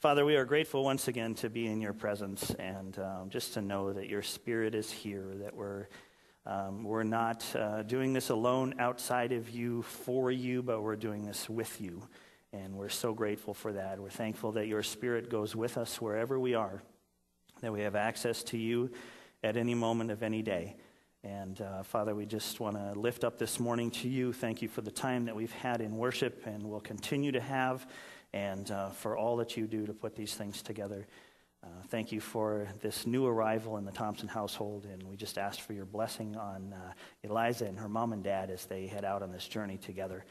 Father, we are grateful once again to be in your presence and um, just to know that your spirit is here, that we're, um, we're not uh, doing this alone outside of you, for you, but we're doing this with you. And we're so grateful for that. We're thankful that your spirit goes with us wherever we are, that we have access to you at any moment of any day. And uh, Father, we just want to lift up this morning to you. Thank you for the time that we've had in worship and will continue to have, and uh, for all that you do to put these things together. Uh, thank you for this new arrival in the Thompson household, and we just ask for your blessing on uh, Eliza and her mom and dad as they head out on this journey together.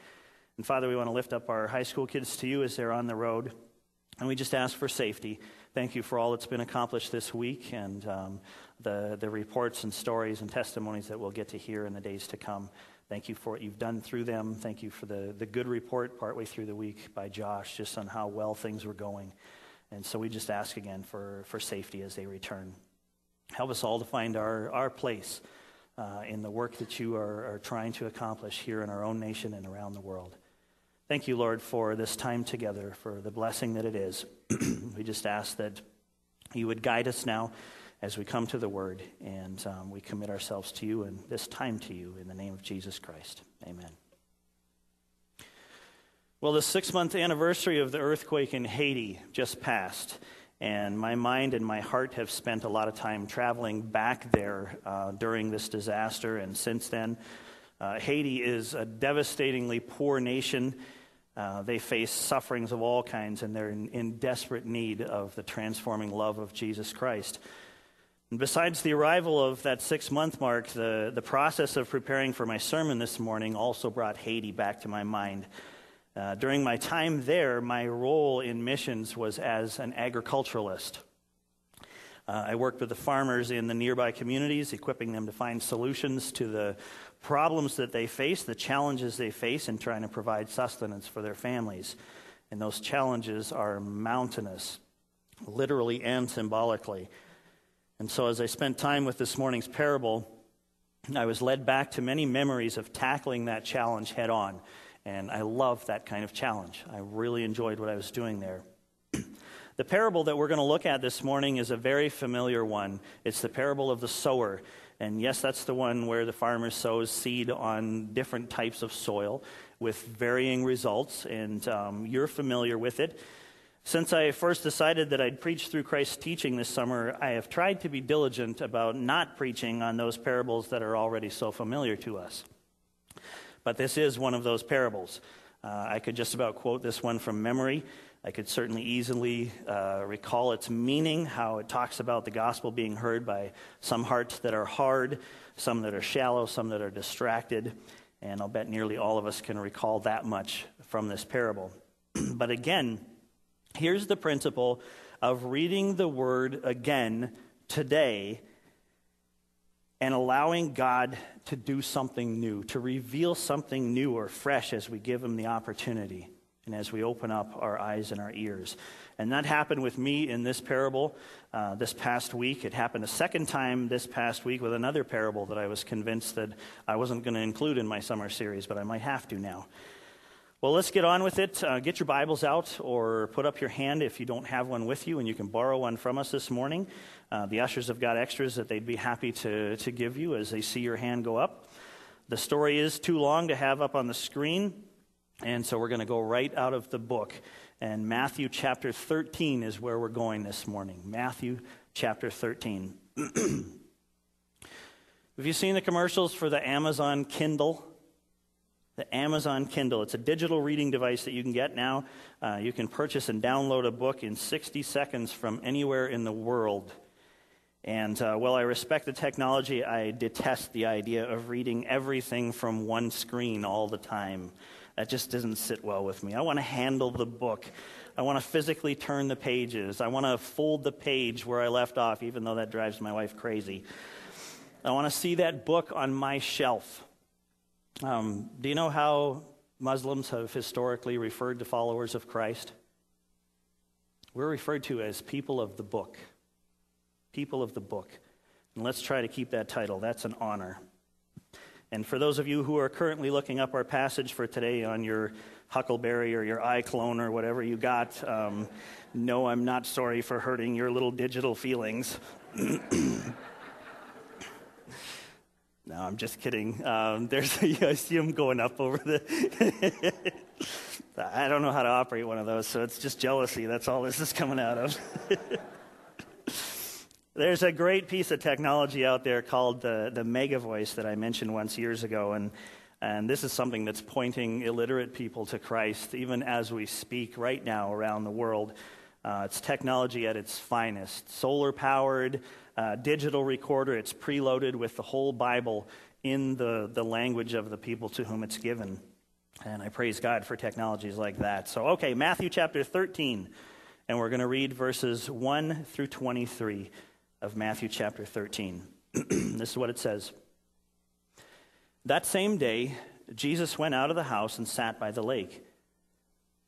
And Father, we want to lift up our high school kids to you as they're on the road, and we just ask for safety. Thank you for all that's been accomplished this week, and um, the, the reports and stories and testimonies that we'll get to hear in the days to come. Thank you for what you've done through them. Thank you for the, the good report partway through the week by Josh, just on how well things were going. And so we just ask again for, for safety as they return. Help us all to find our, our place uh, in the work that you are, are trying to accomplish here in our own nation and around the world. Thank you, Lord, for this time together, for the blessing that it is. we just ask that you would guide us now as we come to the word, and um, we commit ourselves to you and this time to you in the name of Jesus Christ. Amen. Well, the six month anniversary of the earthquake in Haiti just passed, and my mind and my heart have spent a lot of time traveling back there uh, during this disaster and since then. Uh, Haiti is a devastatingly poor nation. Uh, they face sufferings of all kinds, and they're in, in desperate need of the transforming love of Jesus Christ. And besides the arrival of that six month mark, the, the process of preparing for my sermon this morning also brought Haiti back to my mind. Uh, during my time there, my role in missions was as an agriculturalist. Uh, I worked with the farmers in the nearby communities, equipping them to find solutions to the problems that they face, the challenges they face in trying to provide sustenance for their families. And those challenges are mountainous, literally and symbolically. And so, as I spent time with this morning's parable, I was led back to many memories of tackling that challenge head on. And I love that kind of challenge. I really enjoyed what I was doing there. the parable that we're going to look at this morning is a very familiar one. It's the parable of the sower. And yes, that's the one where the farmer sows seed on different types of soil with varying results. And um, you're familiar with it. Since I first decided that I'd preach through Christ's teaching this summer, I have tried to be diligent about not preaching on those parables that are already so familiar to us. But this is one of those parables. Uh, I could just about quote this one from memory. I could certainly easily uh, recall its meaning, how it talks about the gospel being heard by some hearts that are hard, some that are shallow, some that are distracted. And I'll bet nearly all of us can recall that much from this parable. but again, Here's the principle of reading the word again today and allowing God to do something new, to reveal something new or fresh as we give Him the opportunity and as we open up our eyes and our ears. And that happened with me in this parable uh, this past week. It happened a second time this past week with another parable that I was convinced that I wasn't going to include in my summer series, but I might have to now. Well, let's get on with it. Uh, get your Bibles out or put up your hand if you don't have one with you, and you can borrow one from us this morning. Uh, the ushers have got extras that they'd be happy to, to give you as they see your hand go up. The story is too long to have up on the screen, and so we're going to go right out of the book. And Matthew chapter 13 is where we're going this morning. Matthew chapter 13. have you seen the commercials for the Amazon Kindle? The Amazon Kindle. It's a digital reading device that you can get now. Uh, you can purchase and download a book in 60 seconds from anywhere in the world. And uh, while I respect the technology, I detest the idea of reading everything from one screen all the time. That just doesn't sit well with me. I want to handle the book. I want to physically turn the pages. I want to fold the page where I left off, even though that drives my wife crazy. I want to see that book on my shelf. Um, do you know how Muslims have historically referred to followers of Christ? We're referred to as people of the book. People of the book. And let's try to keep that title. That's an honor. And for those of you who are currently looking up our passage for today on your Huckleberry or your iClone or whatever you got, um, no, I'm not sorry for hurting your little digital feelings. No, I'm just kidding. Um, there's, I see them going up over the. I don't know how to operate one of those, so it's just jealousy. That's all this is coming out of. there's a great piece of technology out there called the, the Mega Voice that I mentioned once years ago, and, and this is something that's pointing illiterate people to Christ, even as we speak right now around the world. Uh, it's technology at its finest, solar powered uh, digital recorder. It's preloaded with the whole Bible in the, the language of the people to whom it's given. And I praise God for technologies like that. So, okay, Matthew chapter 13. And we're going to read verses 1 through 23 of Matthew chapter 13. this is what it says That same day, Jesus went out of the house and sat by the lake.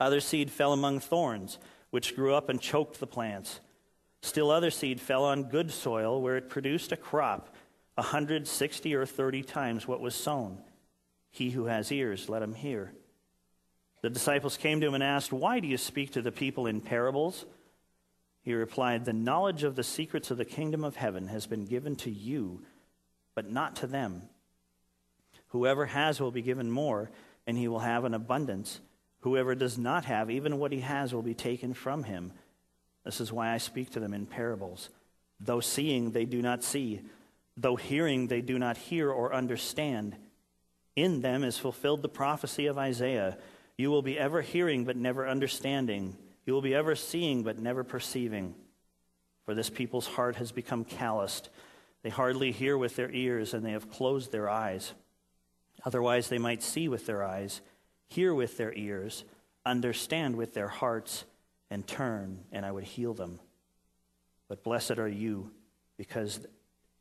Other seed fell among thorns, which grew up and choked the plants. Still other seed fell on good soil, where it produced a crop, a hundred, sixty, or thirty times what was sown. He who has ears, let him hear. The disciples came to him and asked, Why do you speak to the people in parables? He replied, The knowledge of the secrets of the kingdom of heaven has been given to you, but not to them. Whoever has will be given more, and he will have an abundance. Whoever does not have, even what he has will be taken from him. This is why I speak to them in parables. Though seeing, they do not see. Though hearing, they do not hear or understand. In them is fulfilled the prophecy of Isaiah You will be ever hearing, but never understanding. You will be ever seeing, but never perceiving. For this people's heart has become calloused. They hardly hear with their ears, and they have closed their eyes. Otherwise, they might see with their eyes hear with their ears, understand with their hearts, and turn, and I would heal them. But blessed are you because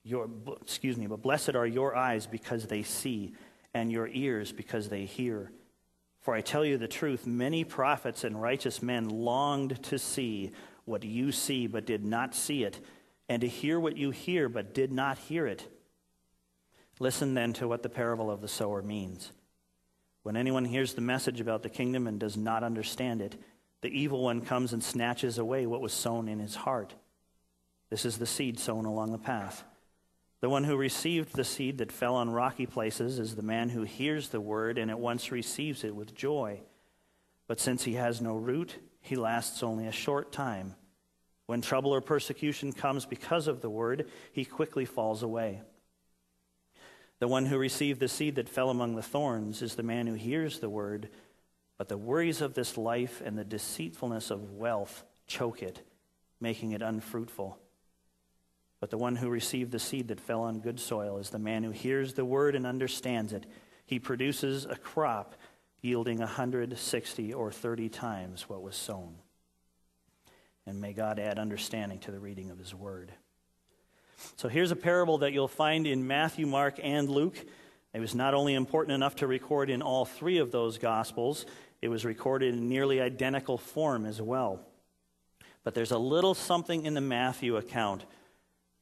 your, excuse me, but blessed are your eyes because they see, and your ears because they hear. For I tell you the truth, many prophets and righteous men longed to see what you see, but did not see it, and to hear what you hear, but did not hear it. Listen then to what the parable of the sower means. When anyone hears the message about the kingdom and does not understand it, the evil one comes and snatches away what was sown in his heart. This is the seed sown along the path. The one who received the seed that fell on rocky places is the man who hears the word and at once receives it with joy. But since he has no root, he lasts only a short time. When trouble or persecution comes because of the word, he quickly falls away. The one who received the seed that fell among the thorns is the man who hears the word, but the worries of this life and the deceitfulness of wealth choke it, making it unfruitful. But the one who received the seed that fell on good soil is the man who hears the word and understands it. He produces a crop yielding a hundred, sixty, or thirty times what was sown. And may God add understanding to the reading of his word. So here's a parable that you'll find in Matthew, Mark, and Luke. It was not only important enough to record in all three of those Gospels, it was recorded in nearly identical form as well. But there's a little something in the Matthew account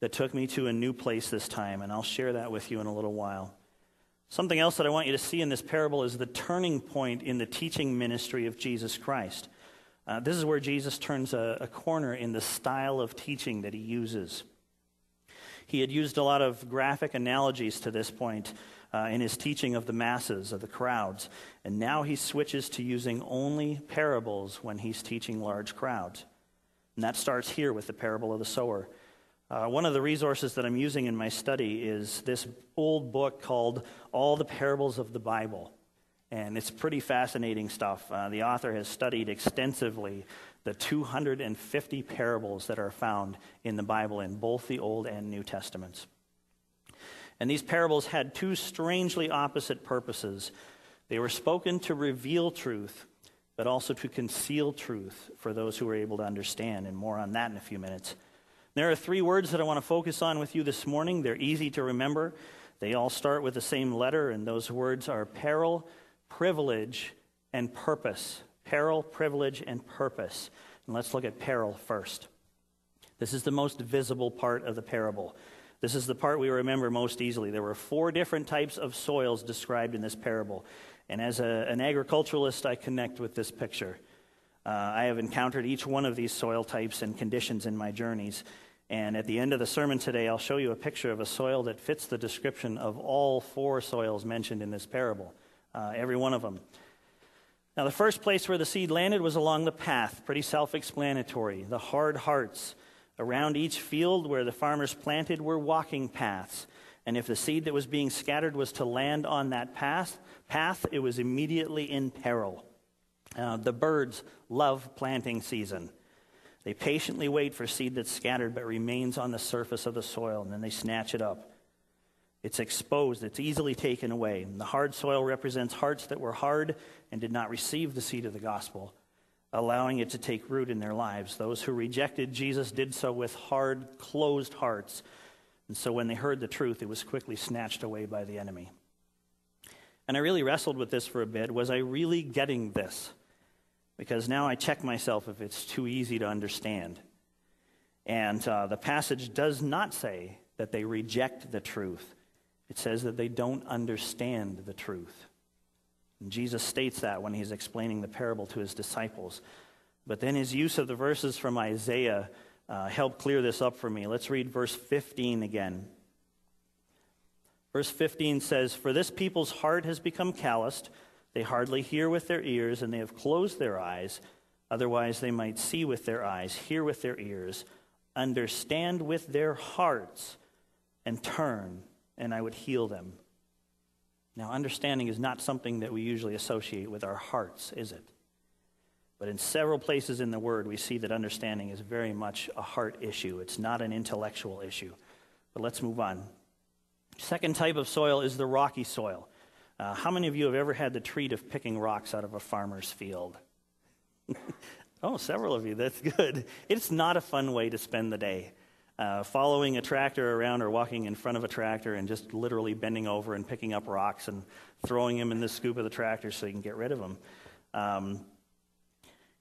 that took me to a new place this time, and I'll share that with you in a little while. Something else that I want you to see in this parable is the turning point in the teaching ministry of Jesus Christ. Uh, this is where Jesus turns a, a corner in the style of teaching that he uses. He had used a lot of graphic analogies to this point uh, in his teaching of the masses, of the crowds. And now he switches to using only parables when he's teaching large crowds. And that starts here with the parable of the sower. Uh, one of the resources that I'm using in my study is this old book called All the Parables of the Bible. And it's pretty fascinating stuff. Uh, the author has studied extensively the 250 parables that are found in the Bible in both the Old and New Testaments. And these parables had two strangely opposite purposes. They were spoken to reveal truth, but also to conceal truth for those who were able to understand. And more on that in a few minutes. There are three words that I want to focus on with you this morning. They're easy to remember. They all start with the same letter, and those words are peril, privilege, and purpose. Peril, privilege, and purpose. And let's look at peril first. This is the most visible part of the parable. This is the part we remember most easily. There were four different types of soils described in this parable. And as a, an agriculturalist, I connect with this picture. Uh, I have encountered each one of these soil types and conditions in my journeys. And at the end of the sermon today, I'll show you a picture of a soil that fits the description of all four soils mentioned in this parable, uh, every one of them. Now, the first place where the seed landed was along the path, pretty self explanatory. The hard hearts around each field where the farmers planted were walking paths. And if the seed that was being scattered was to land on that path, path it was immediately in peril. Uh, the birds love planting season. They patiently wait for seed that's scattered but remains on the surface of the soil, and then they snatch it up. It's exposed, it's easily taken away. And the hard soil represents hearts that were hard and did not receive the seed of the gospel, allowing it to take root in their lives. Those who rejected Jesus did so with hard, closed hearts. And so when they heard the truth, it was quickly snatched away by the enemy. And I really wrestled with this for a bit. Was I really getting this? Because now I check myself if it's too easy to understand. And uh, the passage does not say that they reject the truth. It says that they don't understand the truth. And Jesus states that when he's explaining the parable to his disciples. But then his use of the verses from Isaiah uh, helped clear this up for me. Let's read verse 15 again. Verse 15 says, For this people's heart has become calloused. They hardly hear with their ears, and they have closed their eyes. Otherwise, they might see with their eyes, hear with their ears, understand with their hearts, and turn and I would heal them. Now, understanding is not something that we usually associate with our hearts, is it? But in several places in the Word, we see that understanding is very much a heart issue. It's not an intellectual issue. But let's move on. Second type of soil is the rocky soil. Uh, how many of you have ever had the treat of picking rocks out of a farmer's field? oh, several of you. That's good. It's not a fun way to spend the day uh, following a tractor around or walking in front of a tractor and just literally bending over and picking up rocks and throwing them in the scoop of the tractor so you can get rid of them. Um,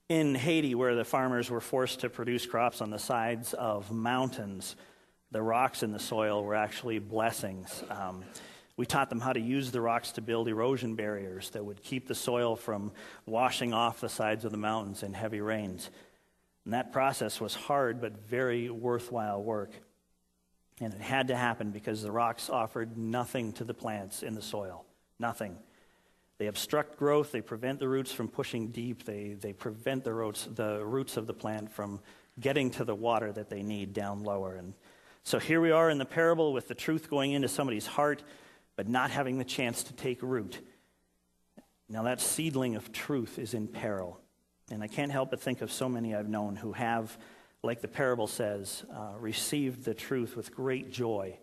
in Haiti, where the farmers were forced to produce crops on the sides of mountains, the rocks in the soil were actually blessings. Um, we taught them how to use the rocks to build erosion barriers that would keep the soil from washing off the sides of the mountains in heavy rains. And that process was hard but very worthwhile work. And it had to happen because the rocks offered nothing to the plants in the soil. Nothing. They obstruct growth, they prevent the roots from pushing deep, they, they prevent the roots, the roots of the plant from getting to the water that they need down lower. And so here we are in the parable with the truth going into somebody's heart, but not having the chance to take root. Now, that seedling of truth is in peril. And I can't help but think of so many I've known who have, like the parable says, uh, received the truth with great joy.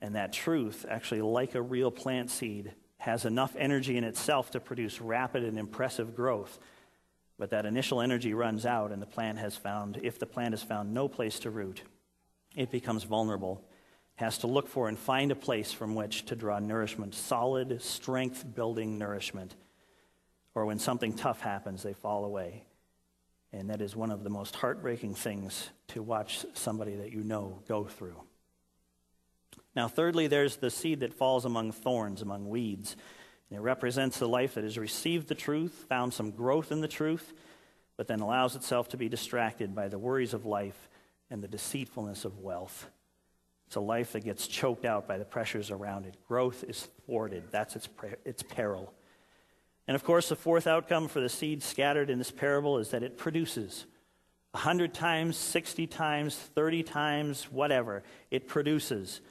And that truth, actually, like a real plant seed, has enough energy in itself to produce rapid and impressive growth. But that initial energy runs out, and the plant has found, if the plant has found no place to root, it becomes vulnerable, has to look for and find a place from which to draw nourishment, solid, strength building nourishment or when something tough happens, they fall away. And that is one of the most heartbreaking things to watch somebody that you know go through. Now, thirdly, there's the seed that falls among thorns, among weeds. And it represents the life that has received the truth, found some growth in the truth, but then allows itself to be distracted by the worries of life and the deceitfulness of wealth. It's a life that gets choked out by the pressures around it. Growth is thwarted. That's its, its peril. And of course, the fourth outcome for the seed scattered in this parable is that it produces. A hundred times, 60 times, 30 times, whatever. It produces.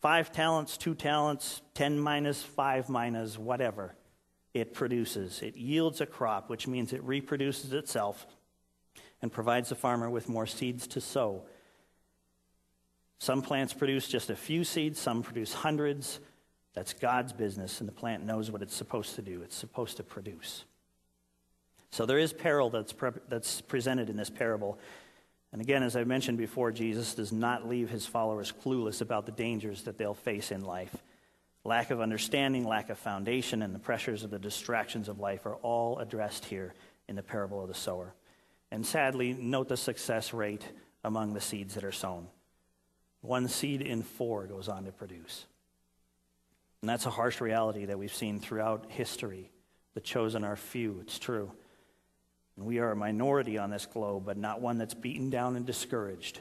Five talents, two talents, 10 five minus, whatever. It produces. It yields a crop, which means it reproduces itself and provides the farmer with more seeds to sow. Some plants produce just a few seeds, some produce hundreds. That's God's business, and the plant knows what it's supposed to do. It's supposed to produce. So there is peril that's, pre- that's presented in this parable. And again, as I mentioned before, Jesus does not leave his followers clueless about the dangers that they'll face in life. Lack of understanding, lack of foundation, and the pressures of the distractions of life are all addressed here in the parable of the sower. And sadly, note the success rate among the seeds that are sown. One seed in four goes on to produce. And that's a harsh reality that we've seen throughout history. The chosen are few, it's true. And we are a minority on this globe, but not one that's beaten down and discouraged.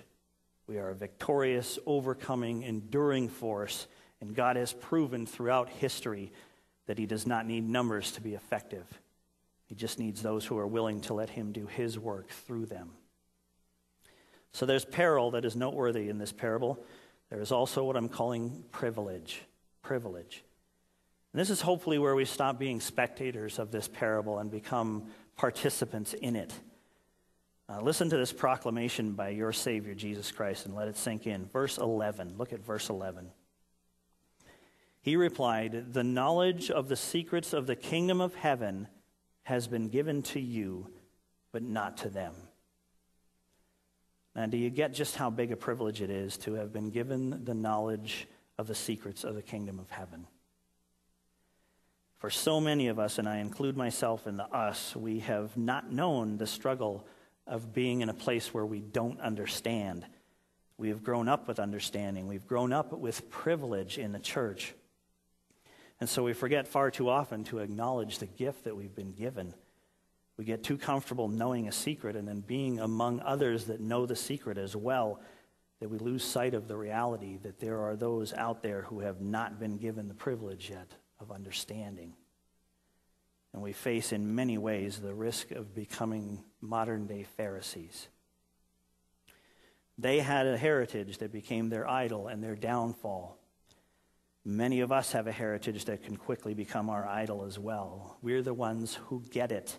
We are a victorious, overcoming, enduring force and God has proven throughout history that He does not need numbers to be effective. He just needs those who are willing to let Him do His work through them. So there's peril that is noteworthy in this parable. There is also what I'm calling privilege. Privilege. And this is hopefully where we stop being spectators of this parable and become participants in it. Uh, listen to this proclamation by your Savior, Jesus Christ, and let it sink in. Verse 11. Look at verse 11. He replied, The knowledge of the secrets of the kingdom of heaven has been given to you, but not to them. Now, do you get just how big a privilege it is to have been given the knowledge of the secrets of the kingdom of heaven? For so many of us, and I include myself in the us, we have not known the struggle of being in a place where we don't understand. We have grown up with understanding. We've grown up with privilege in the church. And so we forget far too often to acknowledge the gift that we've been given. We get too comfortable knowing a secret and then being among others that know the secret as well that we lose sight of the reality that there are those out there who have not been given the privilege yet of understanding. And we face in many ways the risk of becoming modern day Pharisees. They had a heritage that became their idol and their downfall. Many of us have a heritage that can quickly become our idol as well. We're the ones who get it.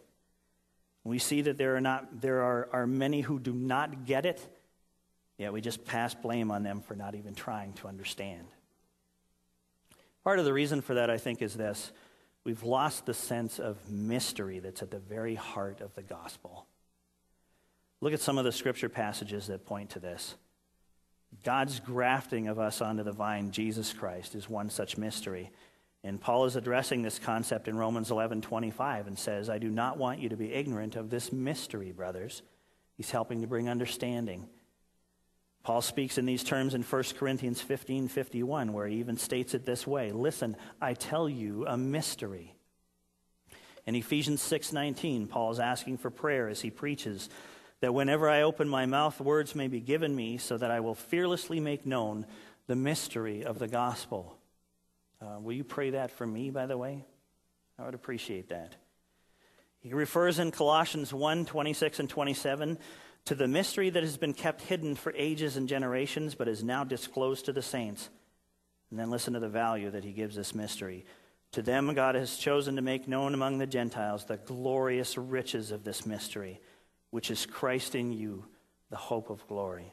We see that there are, not, there are, are many who do not get it, yet we just pass blame on them for not even trying to understand. Part of the reason for that, I think, is this we've lost the sense of mystery that's at the very heart of the gospel. Look at some of the scripture passages that point to this. God's grafting of us onto the vine, Jesus Christ, is one such mystery. And Paul is addressing this concept in Romans 11 25 and says, I do not want you to be ignorant of this mystery, brothers. He's helping to bring understanding. Paul speaks in these terms in 1 Corinthians 15 51, where he even states it this way Listen, I tell you a mystery. In Ephesians 6 19, Paul is asking for prayer as he preaches that whenever I open my mouth, words may be given me so that I will fearlessly make known the mystery of the gospel. Uh, will you pray that for me, by the way? I would appreciate that. He refers in Colossians 1 26 and 27 to the mystery that has been kept hidden for ages and generations, but is now disclosed to the saints. And then listen to the value that he gives this mystery. To them, God has chosen to make known among the Gentiles the glorious riches of this mystery which is Christ in you, the hope of glory.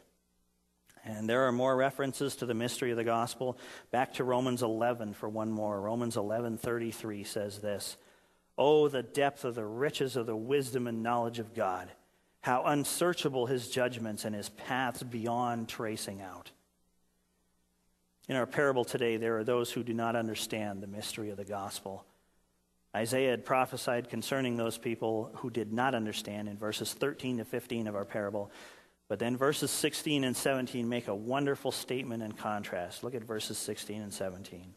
And there are more references to the mystery of the gospel. Back to Romans 11 for one more. Romans 11:33 says this: "Oh, the depth of the riches of the wisdom and knowledge of God! How unsearchable his judgments and his paths beyond tracing out." In our parable today, there are those who do not understand the mystery of the gospel. Isaiah had prophesied concerning those people who did not understand in verses 13 to 15 of our parable. But then verses 16 and 17 make a wonderful statement in contrast. Look at verses 16 and 17.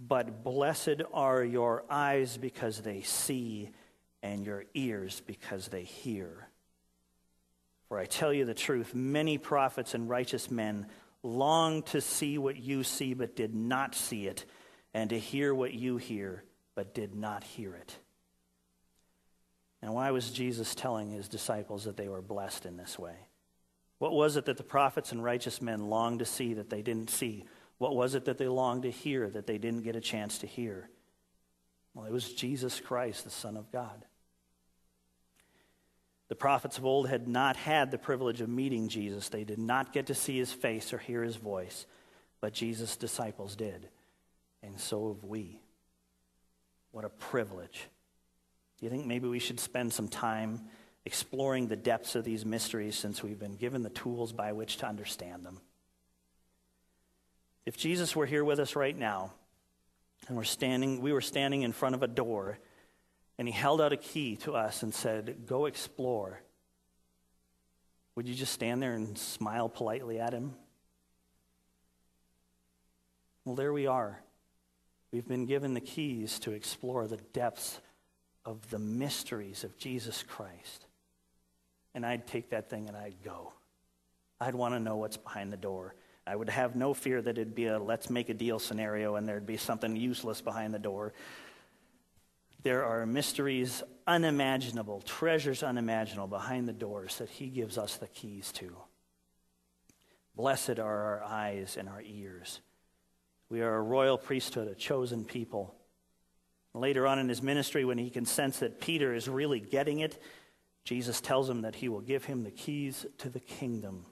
But blessed are your eyes because they see, and your ears because they hear. For I tell you the truth, many prophets and righteous men longed to see what you see, but did not see it and to hear what you hear, but did not hear it. And why was Jesus telling his disciples that they were blessed in this way? What was it that the prophets and righteous men longed to see that they didn't see? What was it that they longed to hear that they didn't get a chance to hear? Well, it was Jesus Christ, the Son of God. The prophets of old had not had the privilege of meeting Jesus. They did not get to see his face or hear his voice, but Jesus' disciples did. And so have we. What a privilege. Do you think maybe we should spend some time exploring the depths of these mysteries since we've been given the tools by which to understand them? If Jesus were here with us right now, and we're standing, we were standing in front of a door, and he held out a key to us and said, Go explore. Would you just stand there and smile politely at him? Well, there we are. We've been given the keys to explore the depths of the mysteries of Jesus Christ. And I'd take that thing and I'd go. I'd want to know what's behind the door. I would have no fear that it'd be a let's make a deal scenario and there'd be something useless behind the door. There are mysteries unimaginable, treasures unimaginable behind the doors that He gives us the keys to. Blessed are our eyes and our ears. We are a royal priesthood, a chosen people. Later on in his ministry, when he can sense that Peter is really getting it, Jesus tells him that he will give him the keys to the kingdom.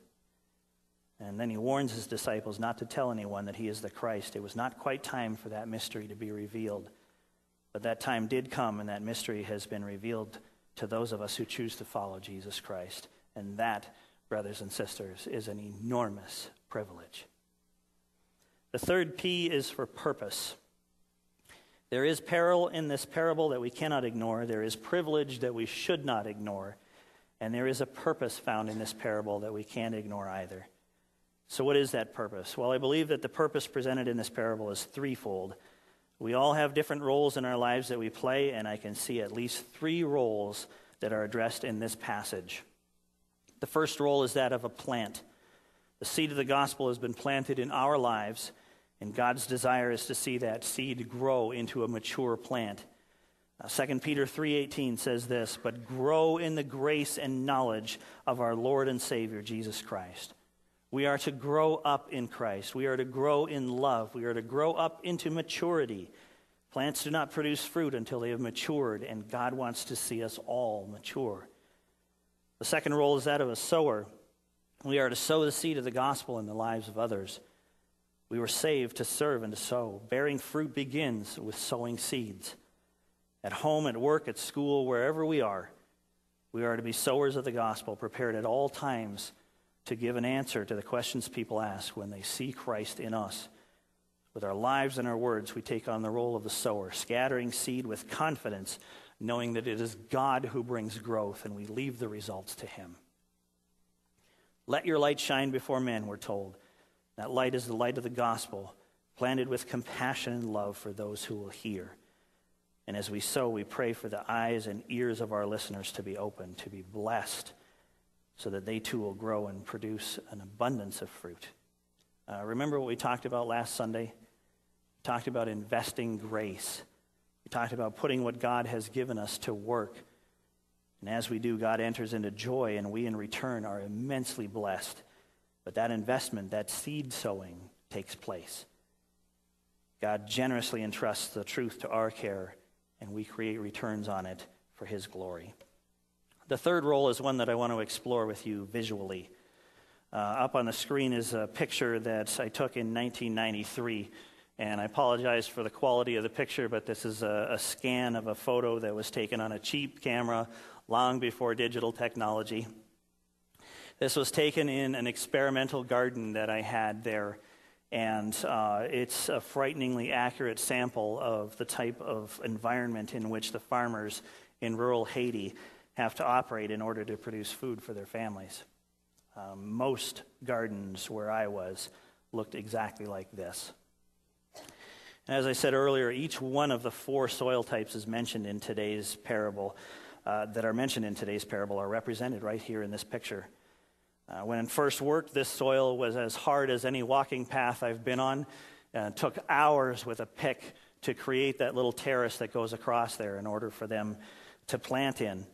And then he warns his disciples not to tell anyone that he is the Christ. It was not quite time for that mystery to be revealed. But that time did come, and that mystery has been revealed to those of us who choose to follow Jesus Christ. And that, brothers and sisters, is an enormous privilege. The third P is for purpose. There is peril in this parable that we cannot ignore. There is privilege that we should not ignore. And there is a purpose found in this parable that we can't ignore either. So, what is that purpose? Well, I believe that the purpose presented in this parable is threefold. We all have different roles in our lives that we play, and I can see at least three roles that are addressed in this passage. The first role is that of a plant. The seed of the gospel has been planted in our lives, and God's desire is to see that seed grow into a mature plant. Uh, 2 Peter 3:18 says this, "But grow in the grace and knowledge of our Lord and Savior Jesus Christ." We are to grow up in Christ. We are to grow in love. We are to grow up into maturity. Plants do not produce fruit until they have matured, and God wants to see us all mature. The second role is that of a sower. We are to sow the seed of the gospel in the lives of others. We were saved to serve and to sow. Bearing fruit begins with sowing seeds. At home, at work, at school, wherever we are, we are to be sowers of the gospel, prepared at all times to give an answer to the questions people ask when they see Christ in us. With our lives and our words, we take on the role of the sower, scattering seed with confidence, knowing that it is God who brings growth, and we leave the results to Him. Let your light shine before men, we're told. That light is the light of the gospel, planted with compassion and love for those who will hear. And as we sow, we pray for the eyes and ears of our listeners to be open, to be blessed so that they too will grow and produce an abundance of fruit. Uh, remember what we talked about last Sunday? We talked about investing grace. We talked about putting what God has given us to work. And as we do, God enters into joy, and we in return are immensely blessed. But that investment, that seed sowing, takes place. God generously entrusts the truth to our care, and we create returns on it for His glory. The third role is one that I want to explore with you visually. Uh, up on the screen is a picture that I took in 1993. And I apologize for the quality of the picture, but this is a, a scan of a photo that was taken on a cheap camera long before digital technology. This was taken in an experimental garden that I had there, and uh, it's a frighteningly accurate sample of the type of environment in which the farmers in rural Haiti have to operate in order to produce food for their families. Um, most gardens where I was looked exactly like this. And as I said earlier, each one of the four soil types is mentioned in today's parable, uh, that are mentioned in today's parable, are represented right here in this picture. Uh, when first worked, this soil was as hard as any walking path I've been on. Uh, it took hours with a pick to create that little terrace that goes across there in order for them to plant in.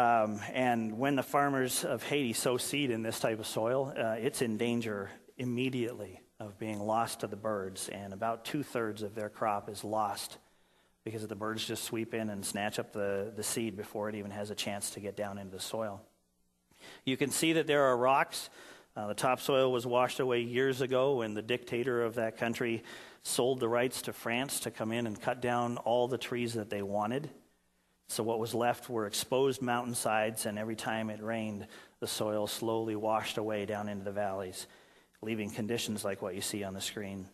Um, and when the farmers of Haiti sow seed in this type of soil, uh, it's in danger immediately of being lost to the birds, and about two thirds of their crop is lost because the birds just sweep in and snatch up the, the seed before it even has a chance to get down into the soil. You can see that there are rocks. Uh, the topsoil was washed away years ago when the dictator of that country sold the rights to France to come in and cut down all the trees that they wanted. So, what was left were exposed mountainsides, and every time it rained, the soil slowly washed away down into the valleys, leaving conditions like what you see on the screen.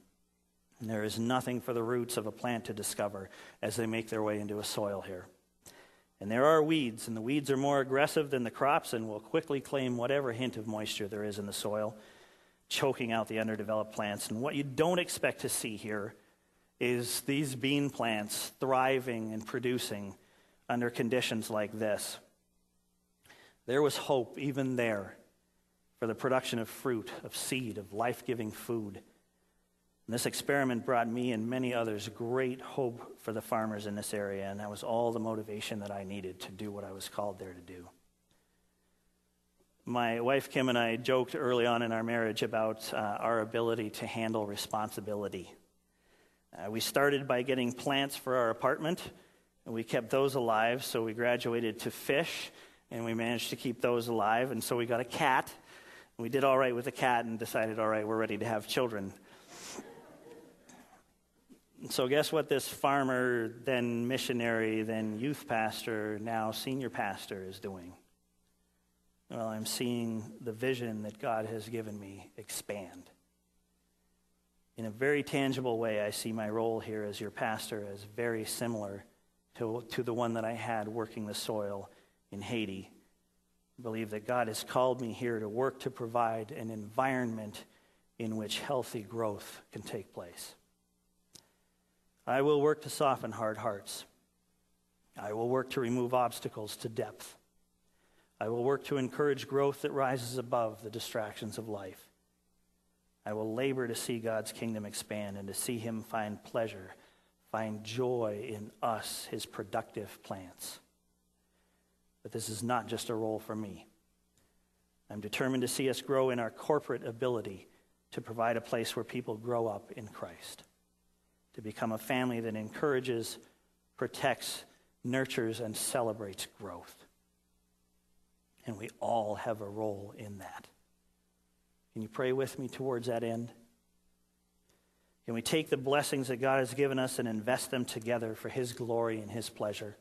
And there is nothing for the roots of a plant to discover as they make their way into a soil here. And there are weeds, and the weeds are more aggressive than the crops and will quickly claim whatever hint of moisture there is in the soil, choking out the underdeveloped plants. And what you don't expect to see here is these bean plants thriving and producing under conditions like this. There was hope even there for the production of fruit, of seed, of life giving food. And this experiment brought me and many others great hope for the farmers in this area, and that was all the motivation that I needed to do what I was called there to do. My wife Kim and I joked early on in our marriage about uh, our ability to handle responsibility. Uh, we started by getting plants for our apartment, and we kept those alive, so we graduated to fish, and we managed to keep those alive, and so we got a cat. We did all right with the cat and decided, all right, we're ready to have children. So, guess what this farmer, then missionary, then youth pastor, now senior pastor is doing? Well, I'm seeing the vision that God has given me expand. In a very tangible way, I see my role here as your pastor as very similar to, to the one that I had working the soil in Haiti. I believe that God has called me here to work to provide an environment in which healthy growth can take place. I will work to soften hard hearts. I will work to remove obstacles to depth. I will work to encourage growth that rises above the distractions of life. I will labor to see God's kingdom expand and to see Him find pleasure, find joy in us, His productive plants. But this is not just a role for me. I'm determined to see us grow in our corporate ability to provide a place where people grow up in Christ to become a family that encourages, protects, nurtures, and celebrates growth. And we all have a role in that. Can you pray with me towards that end? Can we take the blessings that God has given us and invest them together for His glory and His pleasure?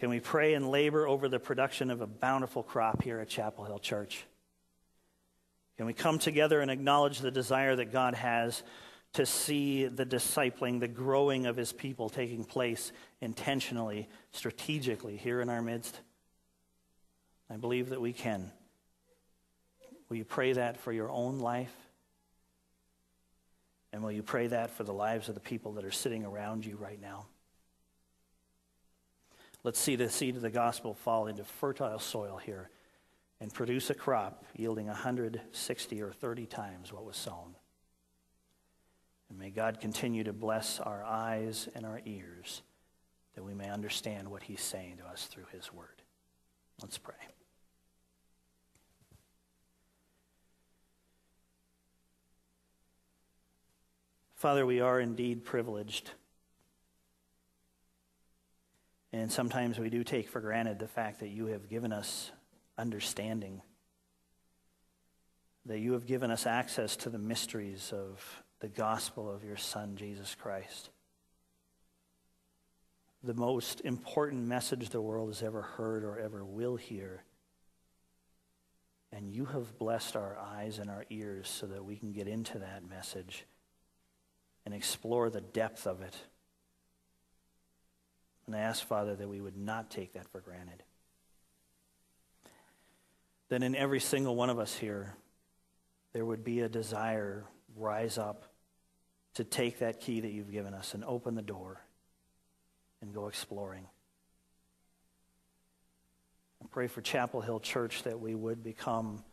Can we pray and labor over the production of a bountiful crop here at Chapel Hill Church? Can we come together and acknowledge the desire that God has to see the discipling, the growing of his people taking place intentionally, strategically here in our midst? I believe that we can. Will you pray that for your own life? And will you pray that for the lives of the people that are sitting around you right now? Let's see the seed of the gospel fall into fertile soil here and produce a crop yielding 160 or 30 times what was sown. And may God continue to bless our eyes and our ears that we may understand what He's saying to us through His Word. Let's pray. Father, we are indeed privileged. And sometimes we do take for granted the fact that you have given us understanding, that you have given us access to the mysteries of the gospel of your Son, Jesus Christ. The most important message the world has ever heard or ever will hear. And you have blessed our eyes and our ears so that we can get into that message and explore the depth of it. And I ask, Father, that we would not take that for granted. That in every single one of us here, there would be a desire rise up to take that key that you've given us and open the door and go exploring. I pray for Chapel Hill Church that we would become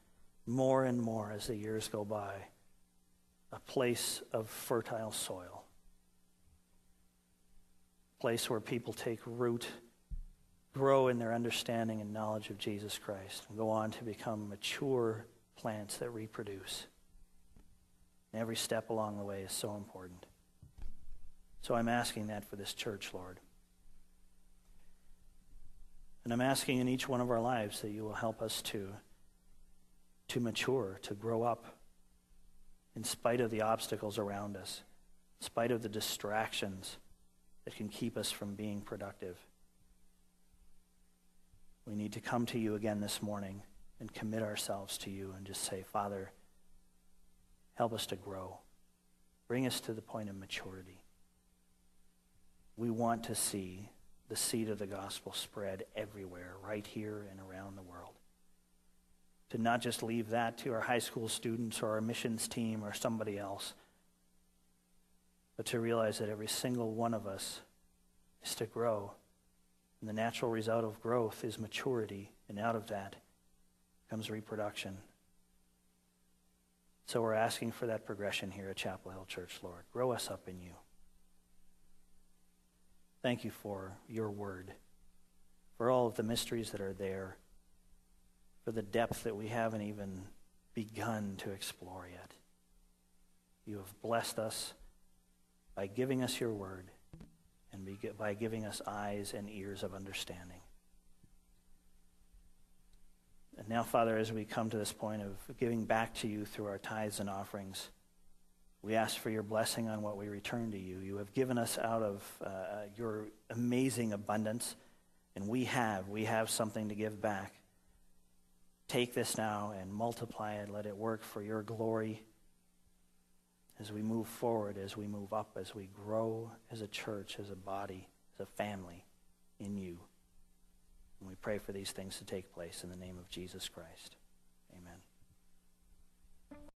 more and more as the years go by a place of fertile soil, a place where people take root, grow in their understanding and knowledge of Jesus Christ, and go on to become mature plants that reproduce. And every step along the way is so important. So I'm asking that for this church, Lord. And I'm asking in each one of our lives that you will help us to, to mature, to grow up in spite of the obstacles around us, in spite of the distractions that can keep us from being productive. We need to come to you again this morning and commit ourselves to you and just say, Father, help us to grow. Bring us to the point of maturity. We want to see the seed of the gospel spread everywhere, right here and around the world. To not just leave that to our high school students or our missions team or somebody else, but to realize that every single one of us is to grow. And the natural result of growth is maturity, and out of that comes reproduction. So we're asking for that progression here at Chapel Hill Church, Lord. Grow us up in you. Thank you for your word, for all of the mysteries that are there, for the depth that we haven't even begun to explore yet. You have blessed us by giving us your word and by giving us eyes and ears of understanding. And now, Father, as we come to this point of giving back to you through our tithes and offerings, we ask for your blessing on what we return to you. You have given us out of uh, your amazing abundance, and we have. We have something to give back. Take this now and multiply it. Let it work for your glory as we move forward, as we move up, as we grow as a church, as a body, as a family in you. And we pray for these things to take place in the name of Jesus Christ.